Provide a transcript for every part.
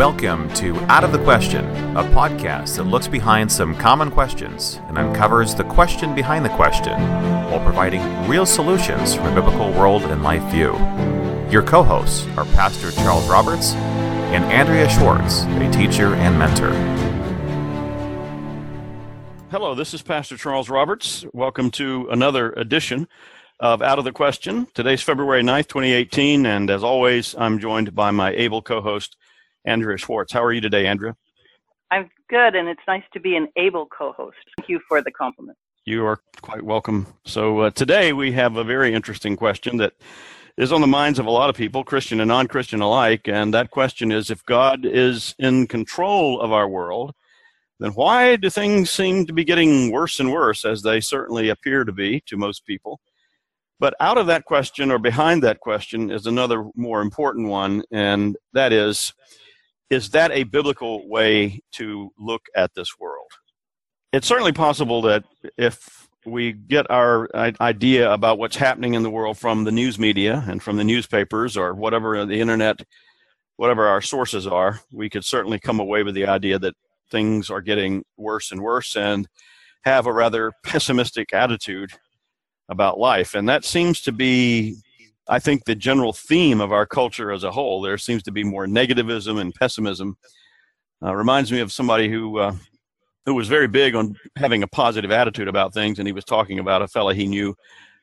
Welcome to Out of the Question, a podcast that looks behind some common questions and uncovers the question behind the question while providing real solutions from a biblical world and life view. Your co hosts are Pastor Charles Roberts and Andrea Schwartz, a teacher and mentor. Hello, this is Pastor Charles Roberts. Welcome to another edition of Out of the Question. Today's February 9th, 2018, and as always, I'm joined by my able co host, Andrea Schwartz. How are you today, Andrea? I'm good, and it's nice to be an able co host. Thank you for the compliment. You are quite welcome. So, uh, today we have a very interesting question that is on the minds of a lot of people, Christian and non Christian alike. And that question is if God is in control of our world, then why do things seem to be getting worse and worse, as they certainly appear to be to most people? But out of that question, or behind that question, is another more important one, and that is is that a biblical way to look at this world? It's certainly possible that if we get our idea about what's happening in the world from the news media and from the newspapers or whatever the internet, whatever our sources are, we could certainly come away with the idea that things are getting worse and worse and have a rather pessimistic attitude about life. And that seems to be, I think, the general theme of our culture as a whole. There seems to be more negativism and pessimism. Uh, reminds me of somebody who uh, who was very big on having a positive attitude about things, and he was talking about a fella he knew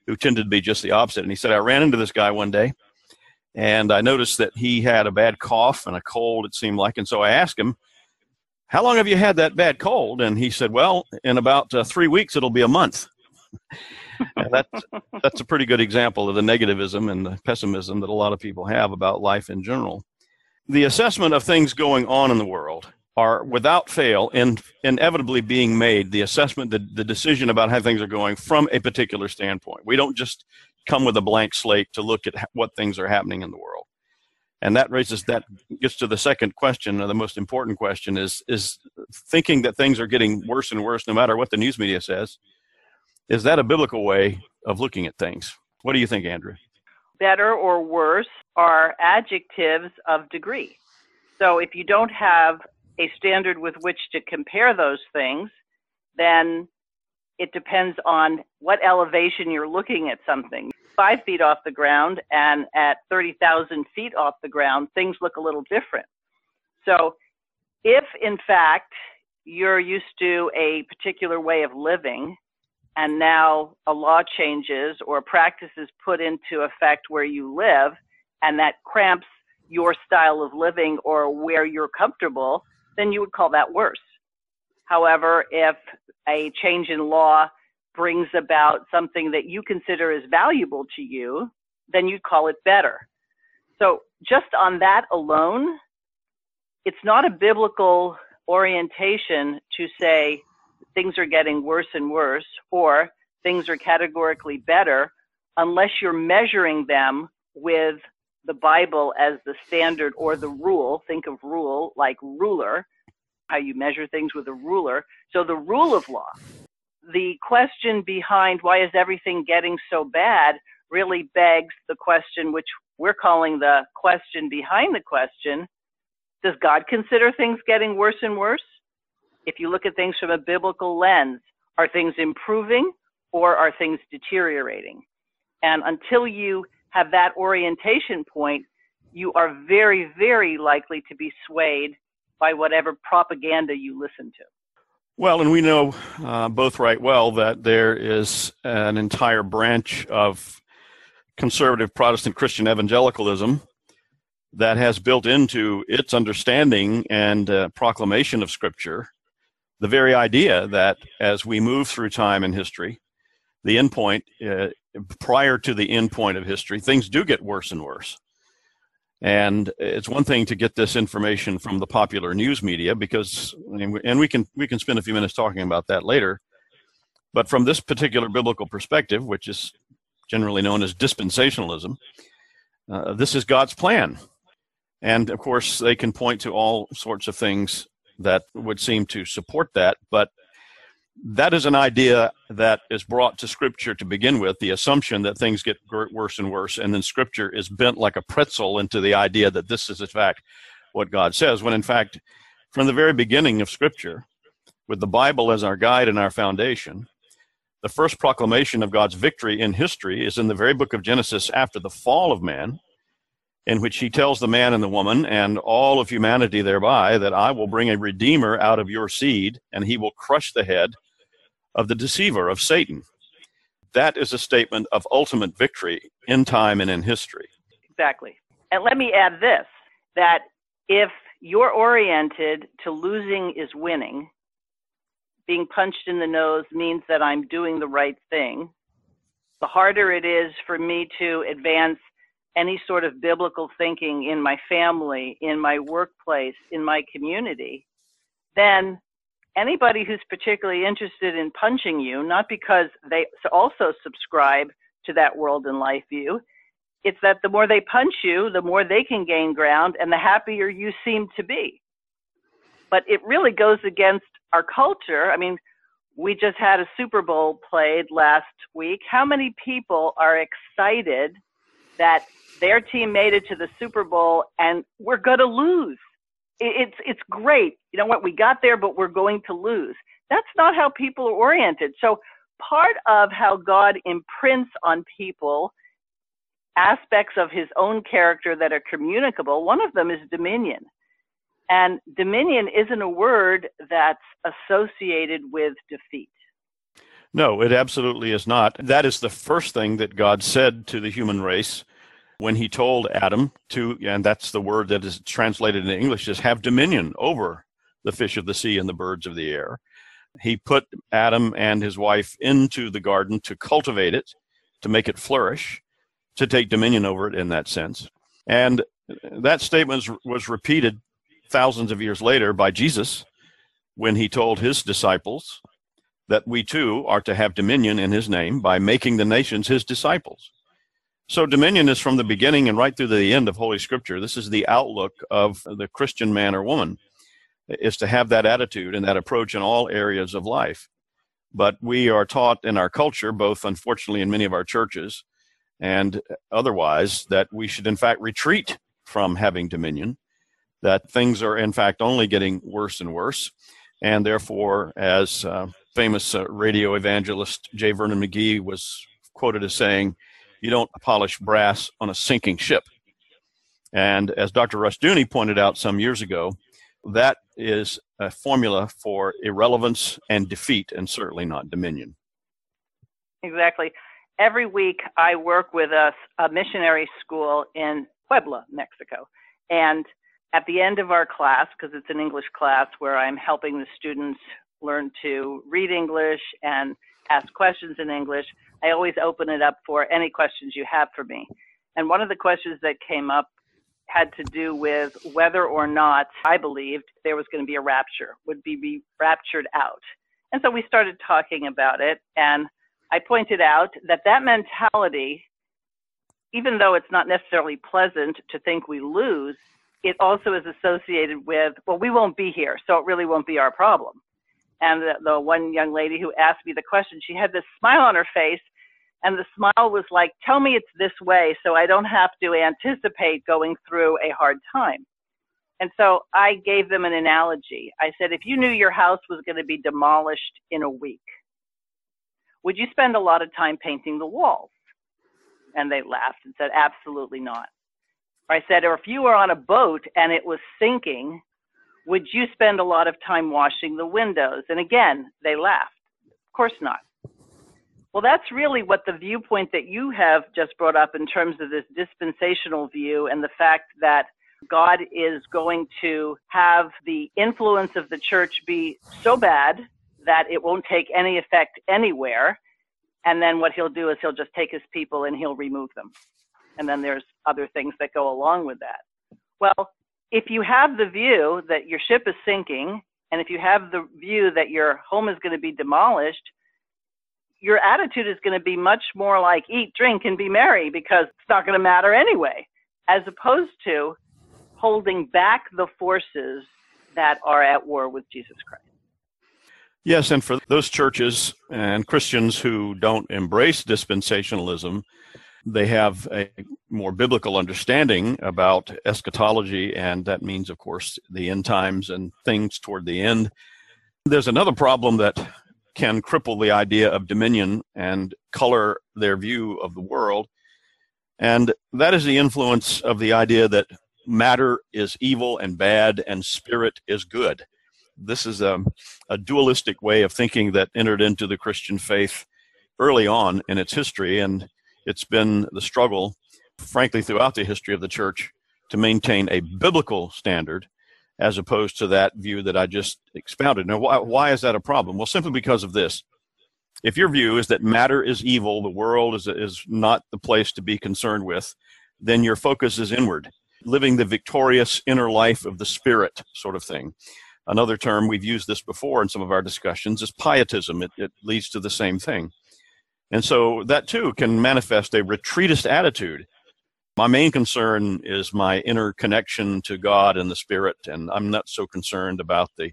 who tended to be just the opposite. And he said, I ran into this guy one day, and I noticed that he had a bad cough and a cold, it seemed like. And so I asked him, How long have you had that bad cold? And he said, Well, in about uh, three weeks, it'll be a month. and that's that's a pretty good example of the negativism and the pessimism that a lot of people have about life in general. The assessment of things going on in the world are without fail in, inevitably being made the assessment the, the decision about how things are going from a particular standpoint we don't just come with a blank slate to look at what things are happening in the world and that raises that gets to the second question or the most important question is is thinking that things are getting worse and worse no matter what the news media says is that a biblical way of looking at things? What do you think, Andrea? Better or worse are adjectives of degree. So if you don't have a standard with which to compare those things, then it depends on what elevation you're looking at something. Five feet off the ground and at 30,000 feet off the ground, things look a little different. So if in fact you're used to a particular way of living and now a law changes or a practice is put into effect where you live and that cramps your style of living or where you're comfortable, then you would call that worse. However, if a change in law brings about something that you consider is valuable to you, then you'd call it better. So just on that alone, it's not a biblical orientation to say things are getting worse and worse, or things are categorically better, unless you're measuring them with the Bible as the standard or the rule. Think of rule like ruler, how you measure things with a ruler. So the rule of law. The question behind why is everything getting so bad really begs the question, which we're calling the question behind the question. Does God consider things getting worse and worse? If you look at things from a biblical lens, are things improving or are things deteriorating? And until you have that orientation point, you are very, very likely to be swayed by whatever propaganda you listen to. Well, and we know uh, both right well that there is an entire branch of conservative Protestant Christian evangelicalism that has built into its understanding and uh, proclamation of Scripture the very idea that as we move through time and history, the end point, uh, prior to the end point of history, things do get worse and worse. And it's one thing to get this information from the popular news media because, and we can we can spend a few minutes talking about that later. But from this particular biblical perspective, which is generally known as dispensationalism, uh, this is God's plan. And of course, they can point to all sorts of things that would seem to support that. But that is an idea that is brought to Scripture to begin with, the assumption that things get worse and worse, and then Scripture is bent like a pretzel into the idea that this is, in fact, what God says, when in fact, from the very beginning of Scripture, with the Bible as our guide and our foundation, the first proclamation of God's victory in history is in the very book of Genesis after the fall of man, in which he tells the man and the woman and all of humanity thereby that I will bring a redeemer out of your seed, and he will crush the head of the deceiver, of Satan. That is a statement of ultimate victory in time and in history. Exactly. And let me add this that if you're oriented to losing is winning, being punched in the nose means that I'm doing the right thing. The harder it is for me to advance any sort of biblical thinking in my family, in my workplace, in my community, then anybody who's particularly interested in punching you, not because they also subscribe to that world and life view, it's that the more they punch you, the more they can gain ground and the happier you seem to be. But it really goes against our culture. I mean, we just had a Super Bowl played last week. How many people are excited that their team made it to the Super Bowl and we're going to lose? It's it's great. You know what? We got there, but we're going to lose. That's not how people are oriented. So part of how God imprints on people aspects of his own character that are communicable, one of them is dominion. And dominion isn't a word that's associated with defeat. No, it absolutely is not. That is the first thing that God said to the human race when he told Adam to, and that's the word that is translated in English, is have dominion over the fish of the sea and the birds of the air. He put Adam and his wife into the garden to cultivate it, to make it flourish, to take dominion over it in that sense. And that statement was repeated thousands of years later by Jesus when he told his disciples that we too are to have dominion in his name by making the nations his disciples. So dominion is from the beginning and right through the end of Holy Scripture. This is the outlook of the Christian man or woman is to have that attitude and that approach in all areas of life. But we are taught in our culture, both unfortunately in many of our churches and otherwise, that we should in fact retreat from having dominion that things are in fact only getting worse and worse. And therefore, as uh, famous uh, radio evangelist J. Vernon McGee was quoted as saying, you don't polish brass on a sinking ship. And as Dr. Rushdoony pointed out some years ago, that is a formula for irrelevance and defeat, and certainly not dominion. Exactly. Every week, I work with a, a missionary school in Puebla, Mexico. And at the end of our class, because it's an English class where I'm helping the students learn to read English and ask questions in English, I always open it up for any questions you have for me. And one of the questions that came up had to do with whether or not I believed there was going to be a rapture, would be, raptured out. And so we started talking about it, and I pointed out that that mentality, even though it's not necessarily pleasant to think we lose, it also is associated with, well, we won't be here, so it really won't be our problem. And the, the one young lady who asked me the question, she had this smile on her face, and the smile was like, tell me it's this way so I don't have to anticipate going through a hard time. And so I gave them an analogy. I said, if you knew your house was going to be demolished in a week, would you spend a lot of time painting the walls? And they laughed and said, absolutely not. I said, or if you were on a boat and it was sinking, would you spend a lot of time washing the windows? And again, they laughed. Of course not. Well, that's really what the viewpoint that you have just brought up in terms of this dispensational view and the fact that God is going to have the influence of the church be so bad that it won't take any effect anywhere. And then what he'll do is he'll just take his people and he'll remove them and then there's other things that go along with that. Well, if you have the view that your ship is sinking, and if you have the view that your home is going to be demolished, your attitude is going to be much more like eat, drink, and be merry because it's not going to matter anyway, as opposed to holding back the forces that are at war with Jesus Christ. Yes, and for those churches and Christians who don't embrace dispensationalism, they have a more biblical understanding about eschatology, and that means, of course, the end times and things toward the end. There's another problem that can cripple the idea of dominion and color their view of the world, and that is the influence of the idea that matter is evil and bad and spirit is good. This is a, a dualistic way of thinking that entered into the Christian faith early on in its history, and it's been the struggle, frankly, throughout the history of the church to maintain a biblical standard as opposed to that view that I just expounded. Now, why, why is that a problem? Well, simply because of this. If your view is that matter is evil, the world is, is not the place to be concerned with, then your focus is inward, living the victorious inner life of the spirit, sort of thing. Another term, we've used this before in some of our discussions, is pietism. It, it leads to the same thing. And so that too can manifest a retreatist attitude. My main concern is my inner connection to God and the Spirit, and I'm not so concerned about the,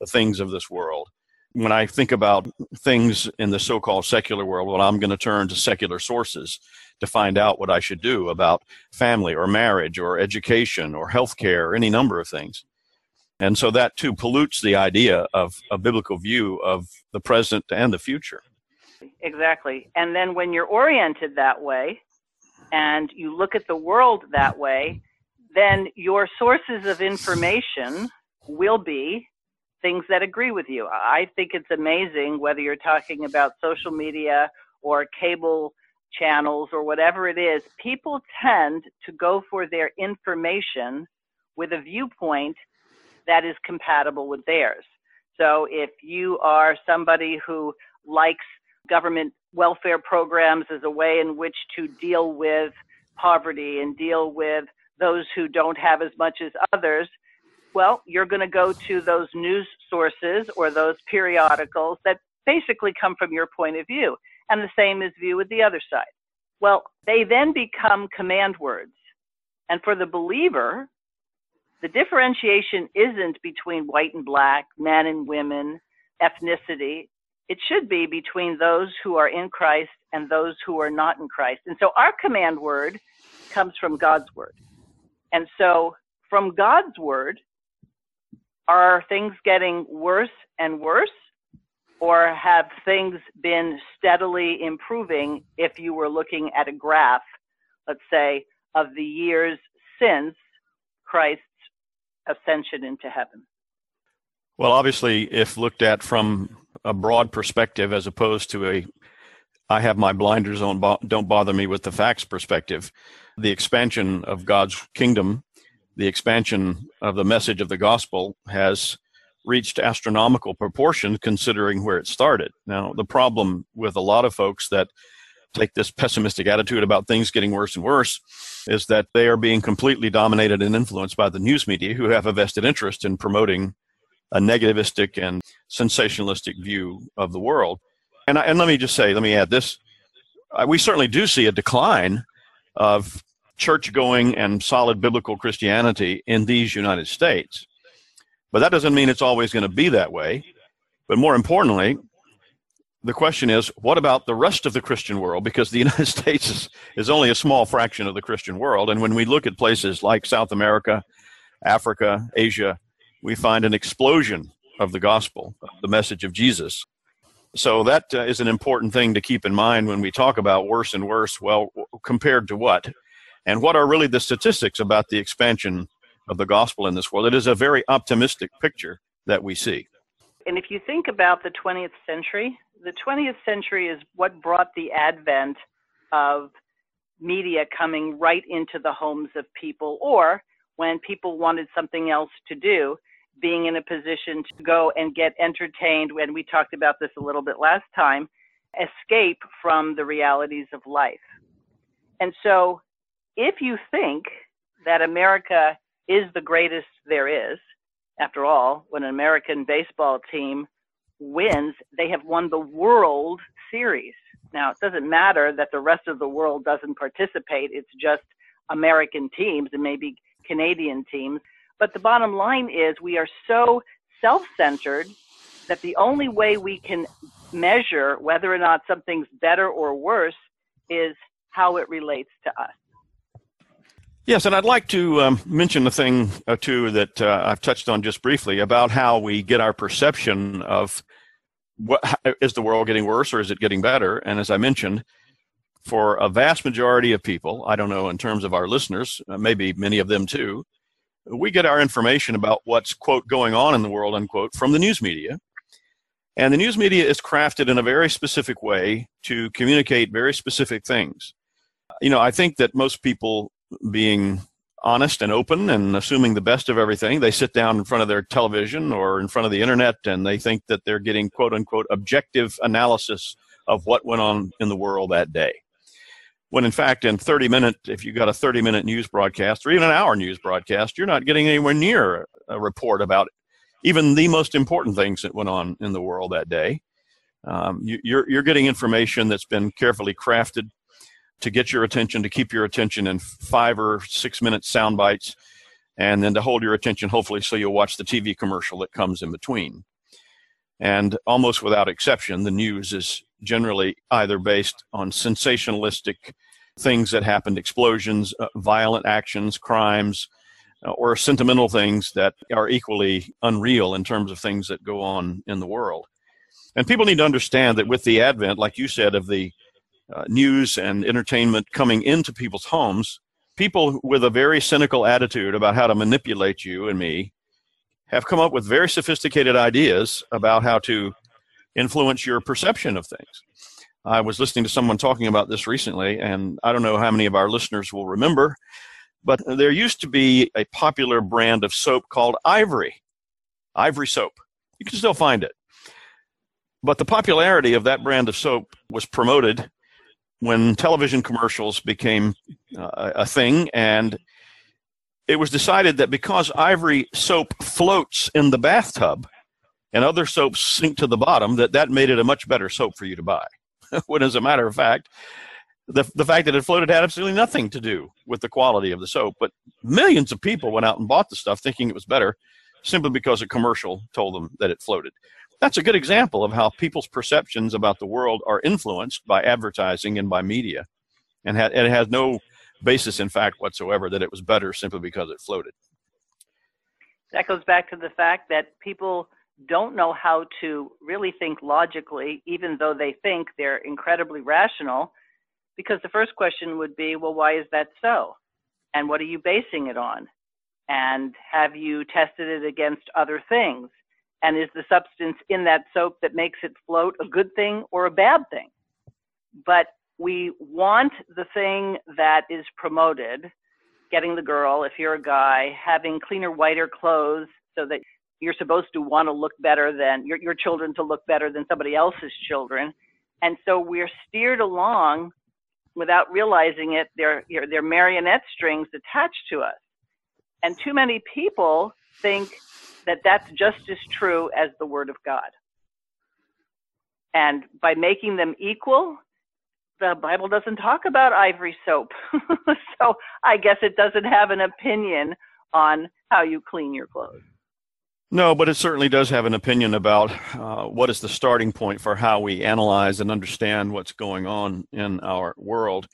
the things of this world. When I think about things in the so called secular world, well, I'm going to turn to secular sources to find out what I should do about family or marriage or education or healthcare or any number of things. And so that too pollutes the idea of a biblical view of the present and the future. Exactly. And then when you're oriented that way and you look at the world that way, then your sources of information will be things that agree with you. I think it's amazing whether you're talking about social media or cable channels or whatever it is, people tend to go for their information with a viewpoint that is compatible with theirs. So if you are somebody who likes government welfare programs as a way in which to deal with poverty and deal with those who don't have as much as others, well, you're going to go to those news sources or those periodicals that basically come from your point of view. And the same is view with the other side. Well, they then become command words. And for the believer, the differentiation isn't between white and black, men and women, ethnicity it should be between those who are in Christ and those who are not in Christ. And so our command word comes from God's word. And so from God's word, are things getting worse and worse? Or have things been steadily improving if you were looking at a graph, let's say, of the years since Christ's ascension into heaven? Well, obviously, if looked at from a broad perspective as opposed to a I have my blinders on, don't bother me with the facts perspective. The expansion of God's kingdom, the expansion of the message of the gospel has reached astronomical proportions considering where it started. Now, the problem with a lot of folks that take this pessimistic attitude about things getting worse and worse is that they are being completely dominated and influenced by the news media who have a vested interest in promoting a negativistic and sensationalistic view of the world. And, I, and let me just say, let me add this. Uh, we certainly do see a decline of church going and solid biblical Christianity in these United States. But that doesn't mean it's always going to be that way. But more importantly, the question is, what about the rest of the Christian world? Because the United States is, is only a small fraction of the Christian world. And when we look at places like South America, Africa, Asia, we find an explosion of the gospel, the message of Jesus. So that uh, is an important thing to keep in mind when we talk about worse and worse. Well, compared to what? And what are really the statistics about the expansion of the gospel in this world? It is a very optimistic picture that we see. And if you think about the 20th century, the 20th century is what brought the advent of media coming right into the homes of people, or when people wanted something else to do, being in a position to go and get entertained, and we talked about this a little bit last time, escape from the realities of life. And so, if you think that America is the greatest there is, after all, when an American baseball team wins, they have won the World Series. Now, it doesn't matter that the rest of the world doesn't participate, it's just American teams and maybe Canadian teams. But the bottom line is we are so self centered that the only way we can measure whether or not something's better or worse is how it relates to us. Yes, and I'd like to um, mention a thing or two that uh, I've touched on just briefly about how we get our perception of what is the world getting worse or is it getting better? And as I mentioned, for a vast majority of people, I don't know in terms of our listeners, uh, maybe many of them too, we get our information about what's quote going on in the world unquote from the news media. And the news media is crafted in a very specific way to communicate very specific things. You know, I think that most people being honest and open and assuming the best of everything, they sit down in front of their television or in front of the internet and they think that they're getting quote unquote objective analysis of what went on in the world that day. When in fact, in 30 minute, if you got a 30 minute news broadcast or even an hour news broadcast, you're not getting anywhere near a report about even the most important things that went on in the world that day. Um, you, you're, you're getting information that's been carefully crafted to get your attention, to keep your attention in five or six minute sound bites, and then to hold your attention, hopefully, so you'll watch the TV commercial that comes in between. And almost without exception, the news is generally either based on sensationalistic things that happened, explosions, uh, violent actions, crimes, uh, or sentimental things that are equally unreal in terms of things that go on in the world. And people need to understand that with the advent, like you said, of the uh, news and entertainment coming into people's homes, people with a very cynical attitude about how to manipulate you and me have come up with very sophisticated ideas about how to influence your perception of things. I was listening to someone talking about this recently, and I don't know how many of our listeners will remember, but there used to be a popular brand of soap called Ivory, Ivory soap. You can still find it. But the popularity of that brand of soap was promoted when television commercials became uh, a thing and it was decided that because ivory soap floats in the bathtub and other soaps sink to the bottom that that made it a much better soap for you to buy when as a matter of fact the, the fact that it floated had absolutely nothing to do with the quality of the soap but millions of people went out and bought the stuff thinking it was better simply because a commercial told them that it floated that's a good example of how people's perceptions about the world are influenced by advertising and by media. And ha- it has no basis in fact whatsoever that it was better simply because it floated. That goes back to the fact that people don't know how to really think logically, even though they think they're incredibly rational. Because the first question would be, well, why is that so? And what are you basing it on? And have you tested it against other things? And is the substance in that soap that makes it float a good thing or a bad thing? But we want the thing that is promoted, getting the girl, if you're a guy, having cleaner, whiter clothes so that you're supposed to want to look better than your, your children to look better than somebody else's children. And so we're steered along without realizing it. They're, they're marionette strings attached to us. And too many people think that that's just as true as the Word of God. And by making them equal, the Bible doesn't talk about ivory soap. so I guess it doesn't have an opinion on how you clean your clothes. No, but it certainly does have an opinion about uh, what is the starting point for how we analyze and understand what's going on in our world.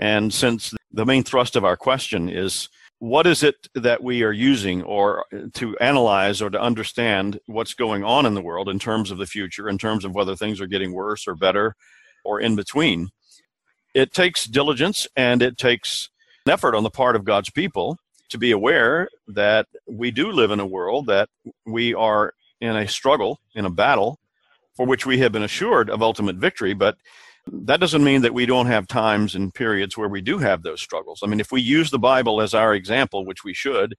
And since the main thrust of our question is what is it that we are using or to analyze or to understand what's going on in the world in terms of the future, in terms of whether things are getting worse or better or in between. It takes diligence and it takes an effort on the part of God's people to be aware that we do live in a world that we are in a struggle, in a battle for which we have been assured of ultimate victory, but that doesn't mean that we don't have times and periods where we do have those struggles. I mean, if we use the Bible as our example, which we should,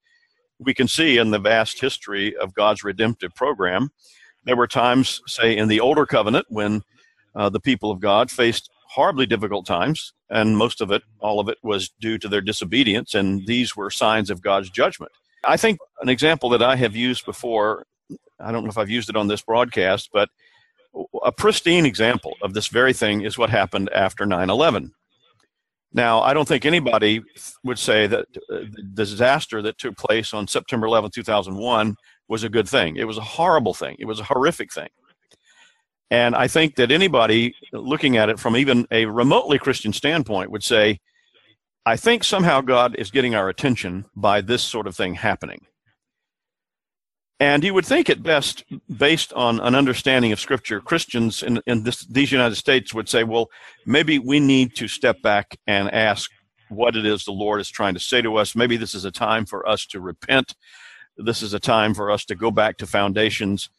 we can see in the vast history of God's redemptive program, there were times, say, in the older covenant when uh, the people of God faced horribly difficult times, and most of it, all of it, was due to their disobedience, and these were signs of God's judgment. I think an example that I have used before, I don't know if I've used it on this broadcast, but a pristine example of this very thing is what happened after 9 11. Now, I don't think anybody would say that the disaster that took place on September 11, 2001 was a good thing. It was a horrible thing. It was a horrific thing. And I think that anybody looking at it from even a remotely Christian standpoint would say, I think somehow God is getting our attention by this sort of thing happening. And you would think at best, based on an understanding of Scripture, Christians in, in this, these United States would say, well, maybe we need to step back and ask what it is the Lord is trying to say to us. Maybe this is a time for us to repent. This is a time for us to go back to foundations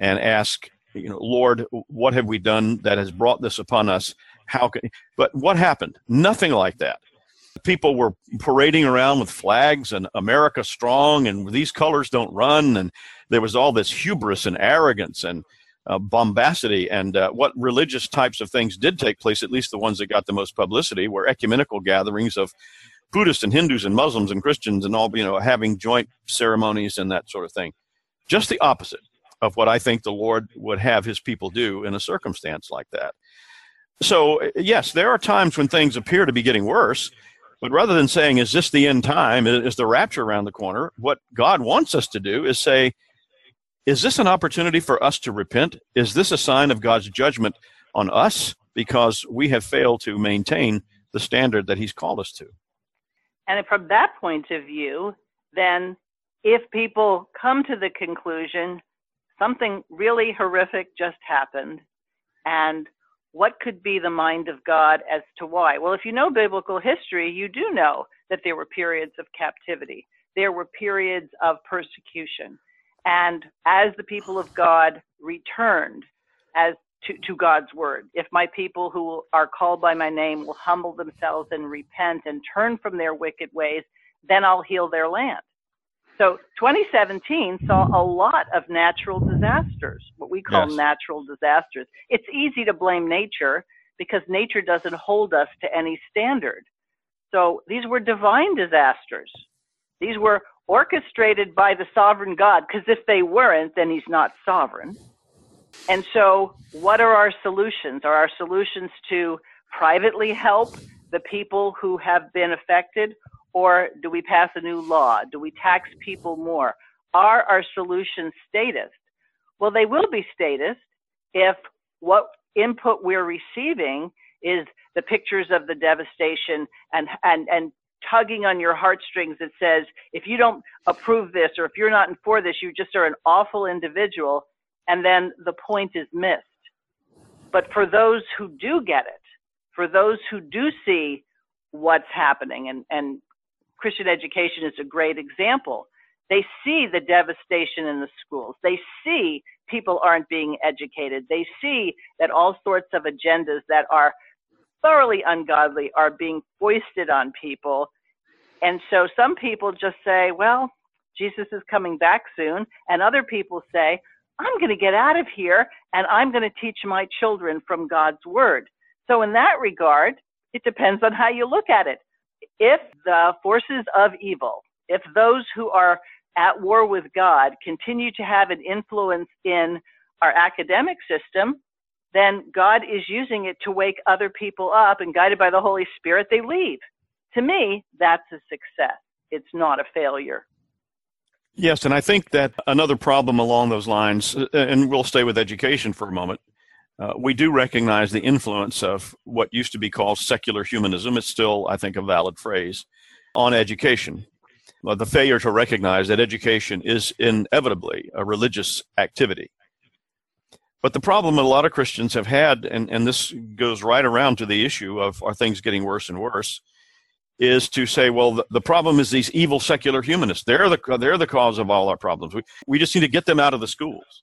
and ask, you know, Lord, what have we done that has brought this upon us? How can, but what happened? Nothing like that. People were parading around with flags and America strong and these colors don't run. And there was all this hubris and arrogance and uh, bombacity and uh, what religious types of things did take place, at least the ones that got the most publicity, were ecumenical gatherings of Buddhists and Hindus and Muslims and Christians and all, you know, having joint ceremonies and that sort of thing. Just the opposite of what I think the Lord would have his people do in a circumstance like that. So, yes, there are times when things appear to be getting worse, but rather than saying, is this the end time? Is the rapture around the corner? What God wants us to do is say, is this an opportunity for us to repent? Is this a sign of God's judgment on us because we have failed to maintain the standard that He's called us to? And from that point of view, then if people come to the conclusion something really horrific just happened, and what could be the mind of God as to why? Well, if you know biblical history, you do know that there were periods of captivity, there were periods of persecution and as the people of God returned as to, to God's word, if my people who are called by my name will humble themselves and repent and turn from their wicked ways, then I'll heal their land. So 2017 saw a lot of natural disasters, what we call yes. natural disasters. It's easy to blame nature because nature doesn't hold us to any standard. So these were divine disasters. These were orchestrated by the sovereign God, because if they weren't, then he's not sovereign. And so, what are our solutions? Are our solutions to privately help the people who have been affected, or do we pass a new law? Do we tax people more? Are our solutions statist? Well, they will be statist if what input we're receiving is the pictures of the devastation and, and, and tugging on your heartstrings that says, if you don't approve this or if you're not in for this, you just are an awful individual. And then the point is missed. But for those who do get it, for those who do see what's happening, and, and Christian education is a great example. They see the devastation in the schools. They see people aren't being educated. They see that all sorts of agendas that are thoroughly ungodly are being foisted on people. And so some people just say, well, Jesus is coming back soon. And other people say, I'm going to get out of here and I'm going to teach my children from God's word. So in that regard, it depends on how you look at it. If the forces of evil, if those who are at war with God continue to have an influence in our academic system, then God is using it to wake other people up and guided by the Holy Spirit, they leave. To me, that's a success. It's not a failure. Yes, and I think that another problem along those lines, uh, and we'll stay with education for a moment, uh, we do recognize the influence of what used to be called secular humanism. It's still, I think, a valid phrase on education. Uh, the failure to recognize that education is inevitably a religious activity. But the problem a lot of Christians have had, and, and this goes right around to the issue of are things getting worse and worse, is to say, well, the, the problem is these evil secular humanists. They're the, they're the cause of all our problems. We, we just need to get them out of the schools.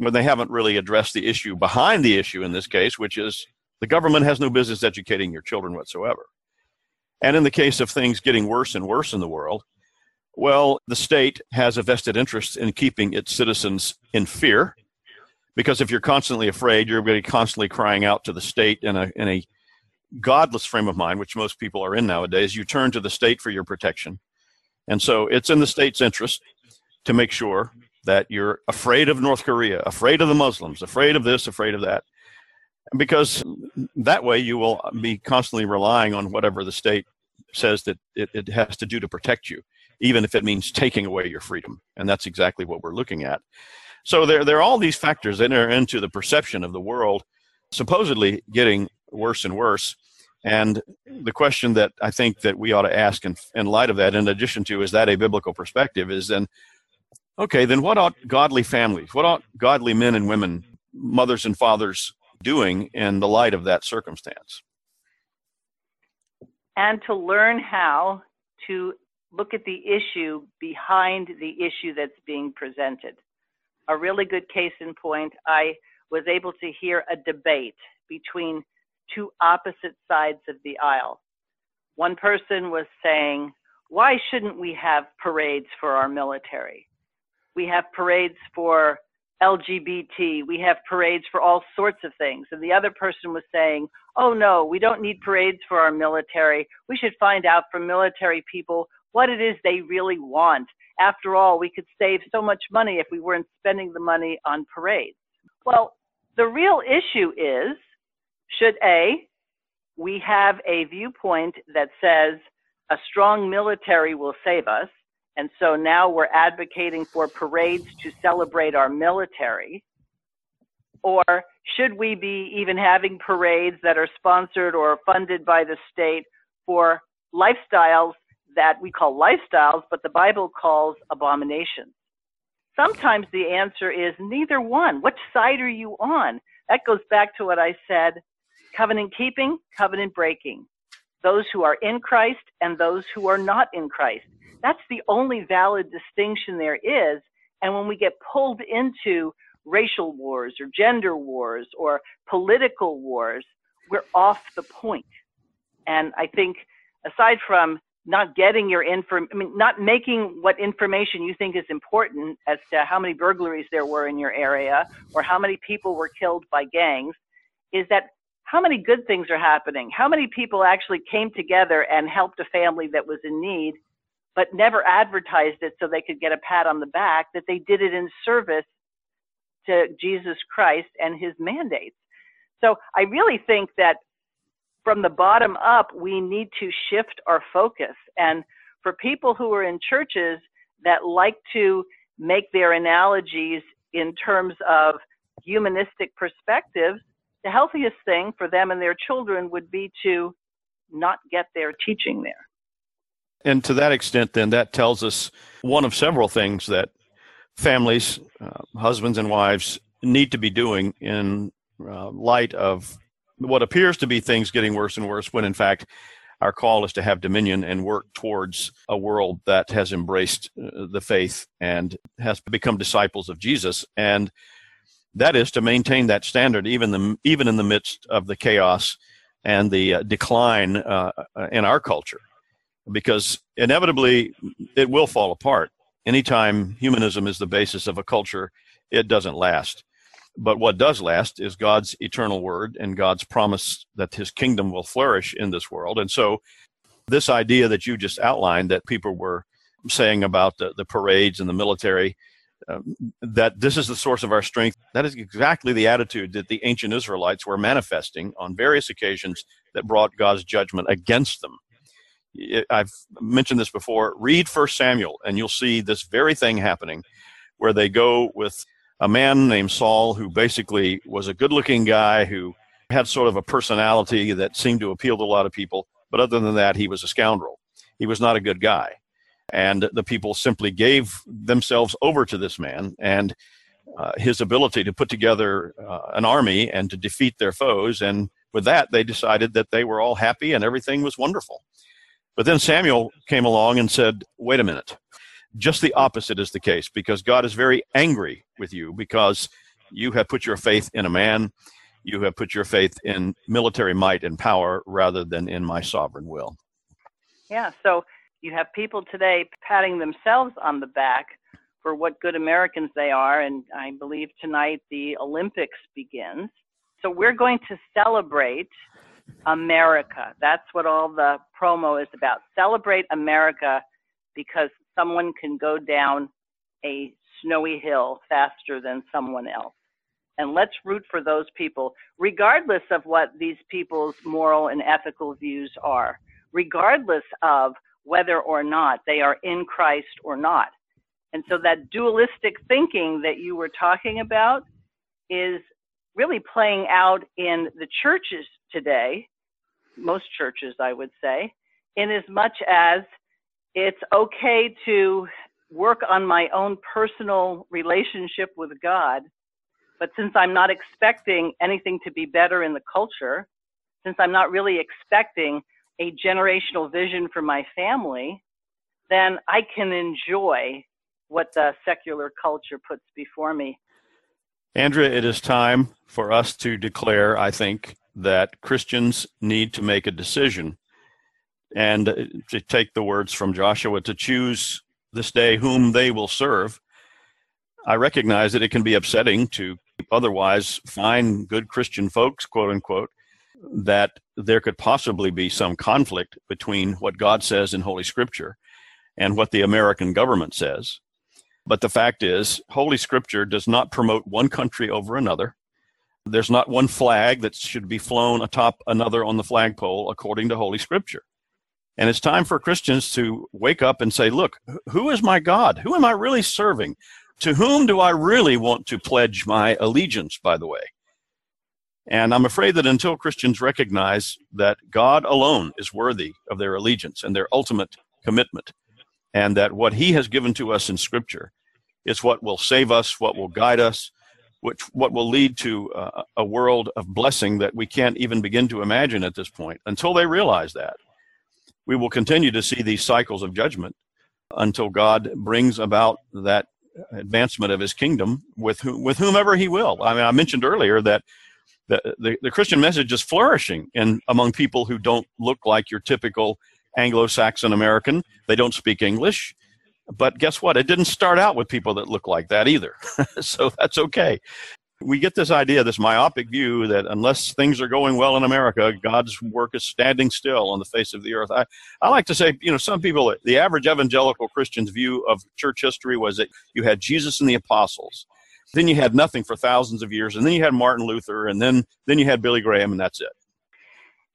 But they haven't really addressed the issue behind the issue in this case, which is the government has no business educating your children whatsoever. And in the case of things getting worse and worse in the world, well, the state has a vested interest in keeping its citizens in fear because if you're constantly afraid, you're going to be constantly crying out to the state in a in a godless frame of mind, which most people are in nowadays. You turn to the state for your protection, and so it's in the state's interest to make sure that you're afraid of North Korea, afraid of the Muslims, afraid of this, afraid of that, because that way you will be constantly relying on whatever the state says that it, it has to do to protect you, even if it means taking away your freedom. And that's exactly what we're looking at. So there, there are all these factors that enter into the perception of the world, supposedly getting worse and worse. And the question that I think that we ought to ask in, in light of that, in addition to is that a biblical perspective, is then, okay, then what ought godly families, what ought godly men and women, mothers and fathers doing in the light of that circumstance? And to learn how to look at the issue behind the issue that's being presented. A really good case in point, I was able to hear a debate between two opposite sides of the aisle. One person was saying, why shouldn't we have parades for our military? We have parades for LGBT. We have parades for all sorts of things. And the other person was saying, oh no, we don't need parades for our military. We should find out from military people what it is they really want. After all, we could save so much money if we weren't spending the money on parades. Well, the real issue is should A, we have a viewpoint that says a strong military will save us, and so now we're advocating for parades to celebrate our military? Or should we be even having parades that are sponsored or funded by the state for lifestyles that we call lifestyles, but the Bible calls abominations? Sometimes the answer is neither one. Which side are you on? That goes back to what I said covenant keeping, covenant breaking. Those who are in Christ and those who are not in Christ. That's the only valid distinction there is. And when we get pulled into racial wars or gender wars or political wars, we're off the point. And I think aside from not getting your info, I mean, not making what information you think is important as to how many burglaries there were in your area or how many people were killed by gangs, is that how many good things are happening? How many people actually came together and helped a family that was in need but never advertised it so they could get a pat on the back, that they did it in service to Jesus Christ and his mandates. So I really think that from the bottom up, we need to shift our focus. And for people who are in churches that like to make their analogies in terms of humanistic perspectives, the healthiest thing for them and their children would be to not get their teaching there. And to that extent, then, that tells us one of several things that families, uh, husbands and wives, need to be doing in uh, light of what appears to be things getting worse and worse, when in fact, our call is to have dominion and work towards a world that has embraced uh, the faith and has become disciples of Jesus. And that is to maintain that standard even the, even in the midst of the chaos and the uh, decline uh, in our culture because inevitably it will fall apart. Anytime humanism is the basis of a culture, it doesn't last. But what does last is God's eternal word and God's promise that his kingdom will flourish in this world. And so, this idea that you just outlined that people were saying about the, the parades and the military, um, that this is the source of our strength, that is exactly the attitude that the ancient Israelites were manifesting on various occasions that brought God's judgment against them. I've mentioned this before. Read First Samuel, and you'll see this very thing happening, where they go with a man named Saul, who basically was a good-looking guy who had sort of a personality that seemed to appeal to a lot of people. But other than that, he was a scoundrel. He was not a good guy, and the people simply gave themselves over to this man and uh, his ability to put together uh, an army and to defeat their foes. And with that, they decided that they were all happy and everything was wonderful. But then Samuel came along and said, wait a minute. Just the opposite is the case because God is very angry with you because you have put your faith in a man. You have put your faith in military might and power rather than in my sovereign will. Yeah, so you have people today patting themselves on the back for what good Americans they are. And I believe tonight the Olympics begins. So we're going to celebrate America. That's what all the promo is about. Celebrate America because someone can go down a snowy hill faster than someone else. And let's root for those people, regardless of what these people's moral and ethical views are, regardless of whether or not they are in Christ or not. And so that dualistic thinking that you were talking about is really playing out in the churches today, most churches, I would say, in as much as it's okay to work on my own personal relationship with God. But since I'm not expecting anything to be better in the culture, since I'm not really expecting a generational vision for my family, then I can enjoy what the secular culture puts before me. Andrea, it is time for us to declare, I think, that Christians need to make a decision and to take the words from Joshua to choose this day whom they will serve. I recognize that it can be upsetting to otherwise fine, good Christian folks, quote unquote, that there could possibly be some conflict between what God says in Holy Scripture and what the American government says. But the fact is, Holy Scripture does not promote one country over another. There's not one flag that should be flown atop another on the flagpole according to Holy Scripture. And it's time for Christians to wake up and say, look, who is my God? Who am I really serving? To whom do I really want to pledge my allegiance, by the way? And I'm afraid that until Christians recognize that God alone is worthy of their allegiance and their ultimate commitment, and that what He has given to us in Scripture is what will save us, what will guide us, which what will lead to uh, a world of blessing that we can't even begin to imagine at this point. Until they realize that, we will continue to see these cycles of judgment until God brings about that advancement of His kingdom with whom, with whomever He will. I mean, I mentioned earlier that. The, the, the Christian message is flourishing in among people who don't look like your typical Anglo-Saxon American. They don't speak English. But guess what? It didn't start out with people that look like that either. so that's okay. We get this idea, this myopic view that unless things are going well in America, God's work is standing still on the face of the earth. I, I like to say, you know, some people, the average evangelical Christian's view of church history was that you had Jesus and the apostles. Then you had nothing for thousands of years, and then you had Martin Luther, and then, then you had Billy Graham, and that's it.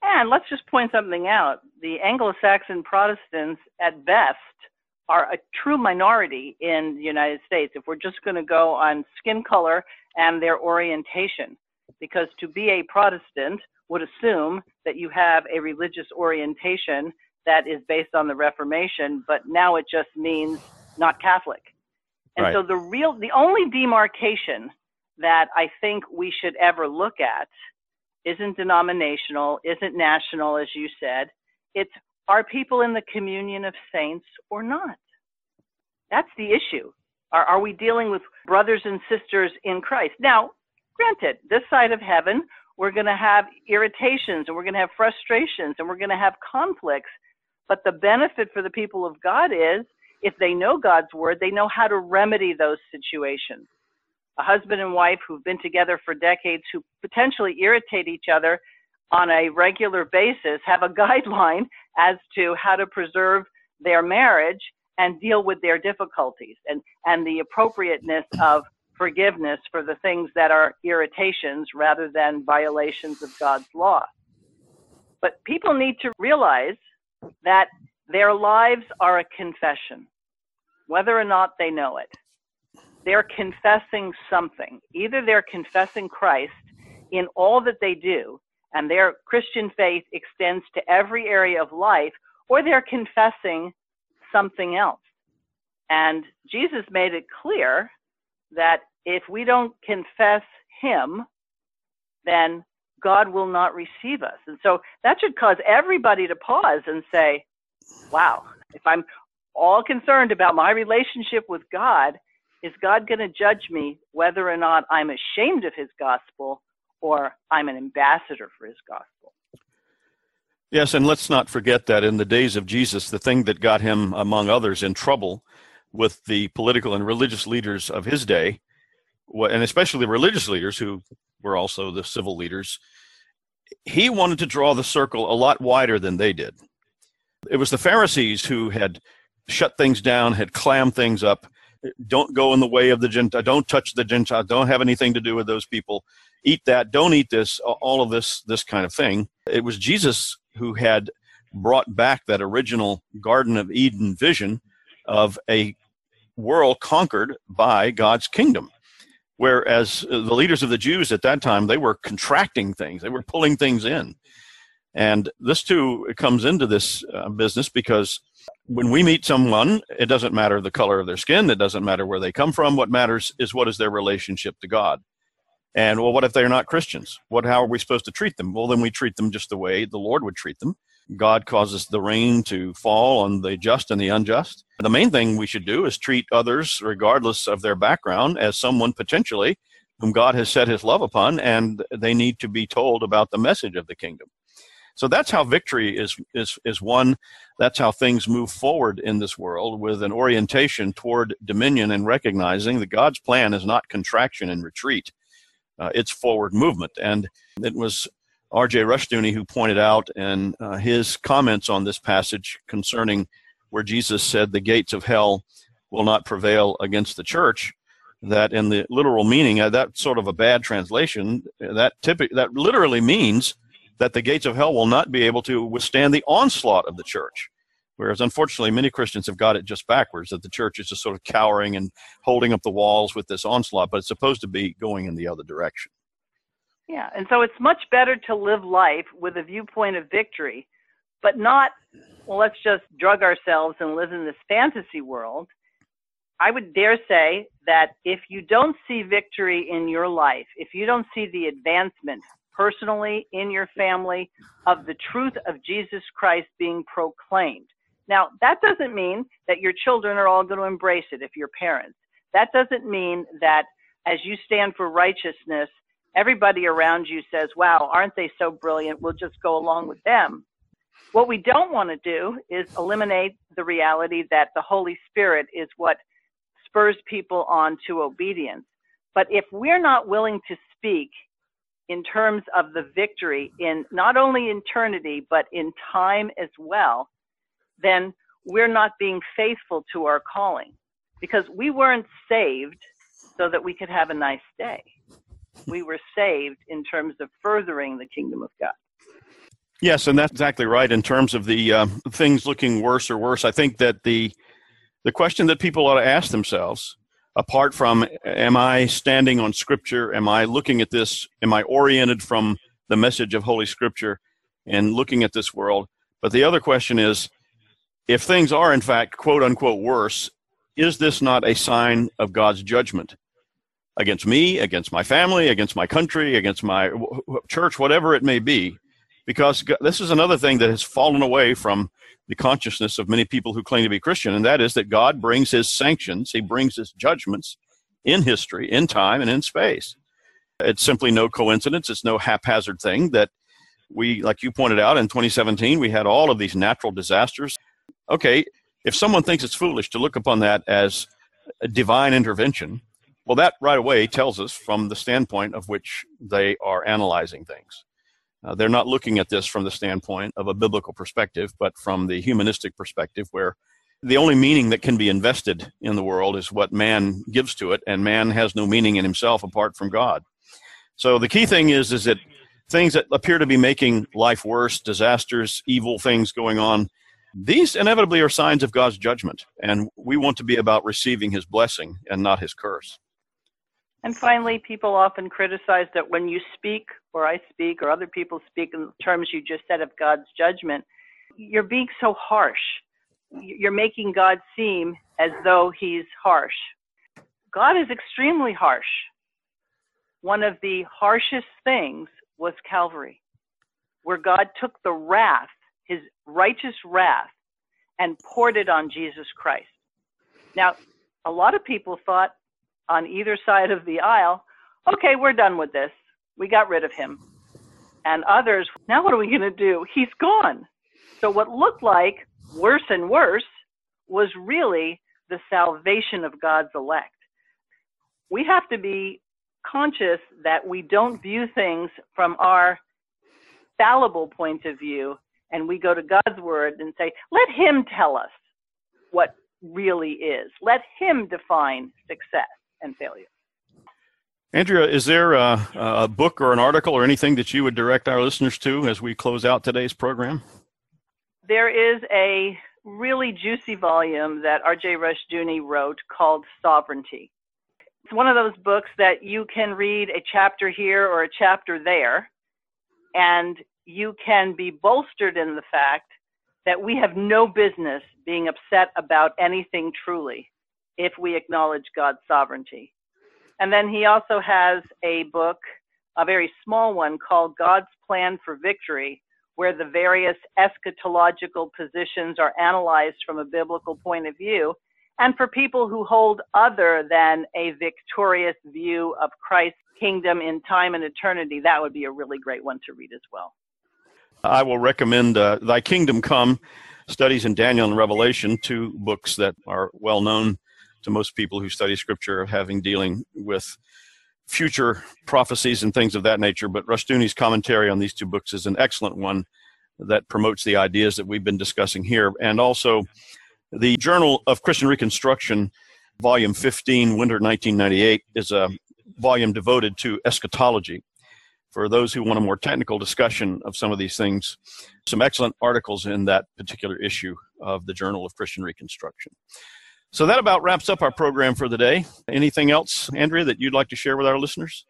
And let's just point something out. The Anglo Saxon Protestants, at best, are a true minority in the United States if we're just going to go on skin color and their orientation. Because to be a Protestant would assume that you have a religious orientation that is based on the Reformation, but now it just means not Catholic. And right. so the real, the only demarcation that I think we should ever look at isn't denominational, isn't national, as you said. It's are people in the communion of saints or not? That's the issue. Are, are we dealing with brothers and sisters in Christ? Now, granted, this side of heaven, we're going to have irritations and we're going to have frustrations and we're going to have conflicts. But the benefit for the people of God is if they know God's word, they know how to remedy those situations. A husband and wife who've been together for decades who potentially irritate each other on a regular basis have a guideline as to how to preserve their marriage and deal with their difficulties and, and the appropriateness of forgiveness for the things that are irritations rather than violations of God's law. But people need to realize that their lives are a confession, whether or not they know it. They're confessing something. Either they're confessing Christ in all that they do, and their Christian faith extends to every area of life, or they're confessing something else. And Jesus made it clear that if we don't confess Him, then God will not receive us. And so that should cause everybody to pause and say, wow, if I'm all concerned about my relationship with God, is God going to judge me whether or not I'm ashamed of His gospel or I'm an ambassador for his gospel. Yes, and let's not forget that in the days of Jesus, the thing that got him, among others, in trouble with the political and religious leaders of his day, and especially religious leaders who were also the civil leaders, he wanted to draw the circle a lot wider than they did. It was the Pharisees who had shut things down, had clammed things up. Don't go in the way of the Gentile. Don't touch the Gentile. Don't have anything to do with those people eat that, don't eat this, all of this, this kind of thing. It was Jesus who had brought back that original Garden of Eden vision of a world conquered by God's kingdom. Whereas uh, the leaders of the Jews at that time, they were contracting things, they were pulling things in. And this too comes into this uh, business because when we meet someone, it doesn't matter the color of their skin, it doesn't matter where they come from. What matters is what is their relationship to God. And well, what if they're not Christians? What how are we supposed to treat them? Well, then we treat them just the way the Lord would treat them. God causes the rain to fall on the just and the unjust. The main thing we should do is treat others, regardless of their background, as someone potentially whom God has set his love upon, and they need to be told about the message of the kingdom. So that's how victory is, is, is won. That's how things move forward in this world with an orientation toward dominion and recognizing that God's plan is not contraction and retreat. Uh, it's forward movement. And it was R.J. Rushdoony who pointed out in uh, his comments on this passage concerning where Jesus said the gates of hell will not prevail against the church that in the literal meaning uh, sort of a bad translation that typically that literally means that the gates of hell will not be able to withstand the onslaught of the church. Whereas, unfortunately, many Christians have got it just backwards that the church is just sort of cowering and holding up the walls with this onslaught, but it's supposed to be going in the other direction. Yeah, and so it's much better to live life with a viewpoint of victory, but not, well, let's just drug ourselves and live in this fantasy world. I would dare say that if you don't see victory in your life, if you don't see the advancement personally in your family of the truth of Jesus Christ being proclaimed. Now, that doesn't mean that your children are all going to embrace it if you're parents. That doesn't mean that as you stand for righteousness, everybody around you says, wow, aren't they so brilliant? We'll just go along with them. What we don't want to do is eliminate the reality that the Holy Spirit is what spurs people on to obedience. But if we're not willing to speak in terms of the victory in not only eternity, but in time as well, then we're not being faithful to our calling because we weren't saved so that we could have a nice day. We were saved in terms of furthering the kingdom of God. Yes, and that's exactly right. In terms of the uh, things looking worse or worse, I think that the the question that people ought to ask themselves apart from am I standing on Scripture? Am I looking at this? Am I oriented from the message of Holy Scripture and looking at this world? But the other question is if things are, in fact, quote unquote, worse, is this not a sign of God's judgment against me, against my family, against my country, against my church, whatever it may be? Because this is another thing that has fallen away from the consciousness of many people who claim to be Christian, and that is that God brings his sanctions, he brings his judgments in history, in time, and in space. It's simply no coincidence, it's no haphazard thing that we, like you pointed out in 2017, we had all of these natural disasters. Okay, if someone thinks it's foolish to look upon that as a divine intervention, well, that right away tells us from the standpoint of which they are analyzing things. Uh, they're not looking at this from the standpoint of a biblical perspective, but from the humanistic perspective, where the only meaning that can be invested in the world is what man gives to it, and man has no meaning in himself apart from God. So the key thing is, is that things that appear to be making life worse, disasters, evil things going on, these inevitably are signs of God's judgment, and we want to be about receiving His blessing and not His curse. And finally, people often criticize that when you speak, or I speak, or other people speak in terms you just said of God's judgment, you're being so harsh. You're making God seem as though he's harsh. God is extremely harsh. One of the harshest things was Calvary, where God took the wrath, his righteous wrath, and poured it on Jesus Christ. Now, a lot of people thought on either side of the aisle, okay, we're done with this. We got rid of him. And others, now what are we going to do? He's gone. So what looked like worse and worse was really the salvation of God's elect. We have to be conscious that we don't view things from our fallible point of view and we go to God's word and say, let him tell us what really is. Let him define success and failure. Andrea, is there a, a, book or an article or anything that you would direct our listeners to as we close out today's program? There is a really juicy volume that R.J. Rushdoony wrote called Sovereignty. It's one of those books that you can read a chapter here or a chapter there, and you can be bolstered in the fact that we have no business being upset about anything truly if we acknowledge God's sovereignty. And then he also has a book, a very small one called God's Plan for Victory, where the various eschatological positions are analyzed from a biblical point of view. And for people who hold other than a victorious view of Christ's kingdom in time and eternity, that would be a really great one to read as well. I will recommend uh, Thy Kingdom Come Studies in Daniel and Revelation, two books that are well known to most people who study scripture, of having dealing with future prophecies and things of that nature. But Rushdoony's commentary on these two books is an excellent one that promotes the ideas that we've been discussing here. And also, the Journal of Christian Reconstruction, Volume 15, Winter 1998, is a volume devoted to eschatology. For those who want a more technical discussion of some of these things, some excellent articles in that particular issue of the Journal of Christian Reconstruction. So that about wraps up our program for the day. Anything else, Andrea, that you'd like to share with our listeners?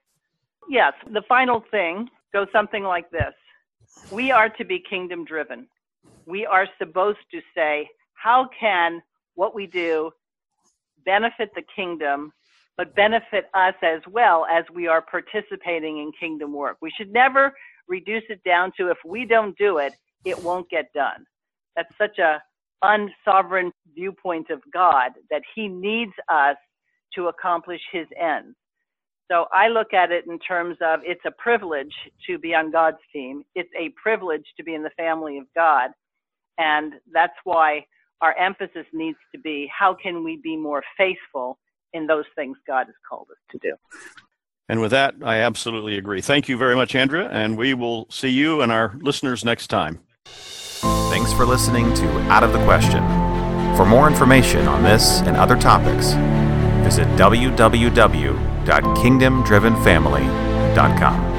Yes, the final thing goes something like this We are to be kingdom driven. We are supposed to say, how can what we do benefit the kingdom, but benefit us as well as we are participating in kingdom work? We should never reduce it down to if we don't do it, it won't get done. That's such a unsovereign viewpoint of God that he needs us to accomplish his ends. So I look at it in terms of it's a privilege to be on God's team. It's a privilege to be in the family of God. And that's why our emphasis needs to be how can we be more faithful in those things God has called us to do. And with that, I absolutely agree. Thank you very much, Andrea, and we will see you and our listeners next time. Thanks for listening to Out of the Question. For more information on this and other topics, visit www.kingdomdrivenfamily.com.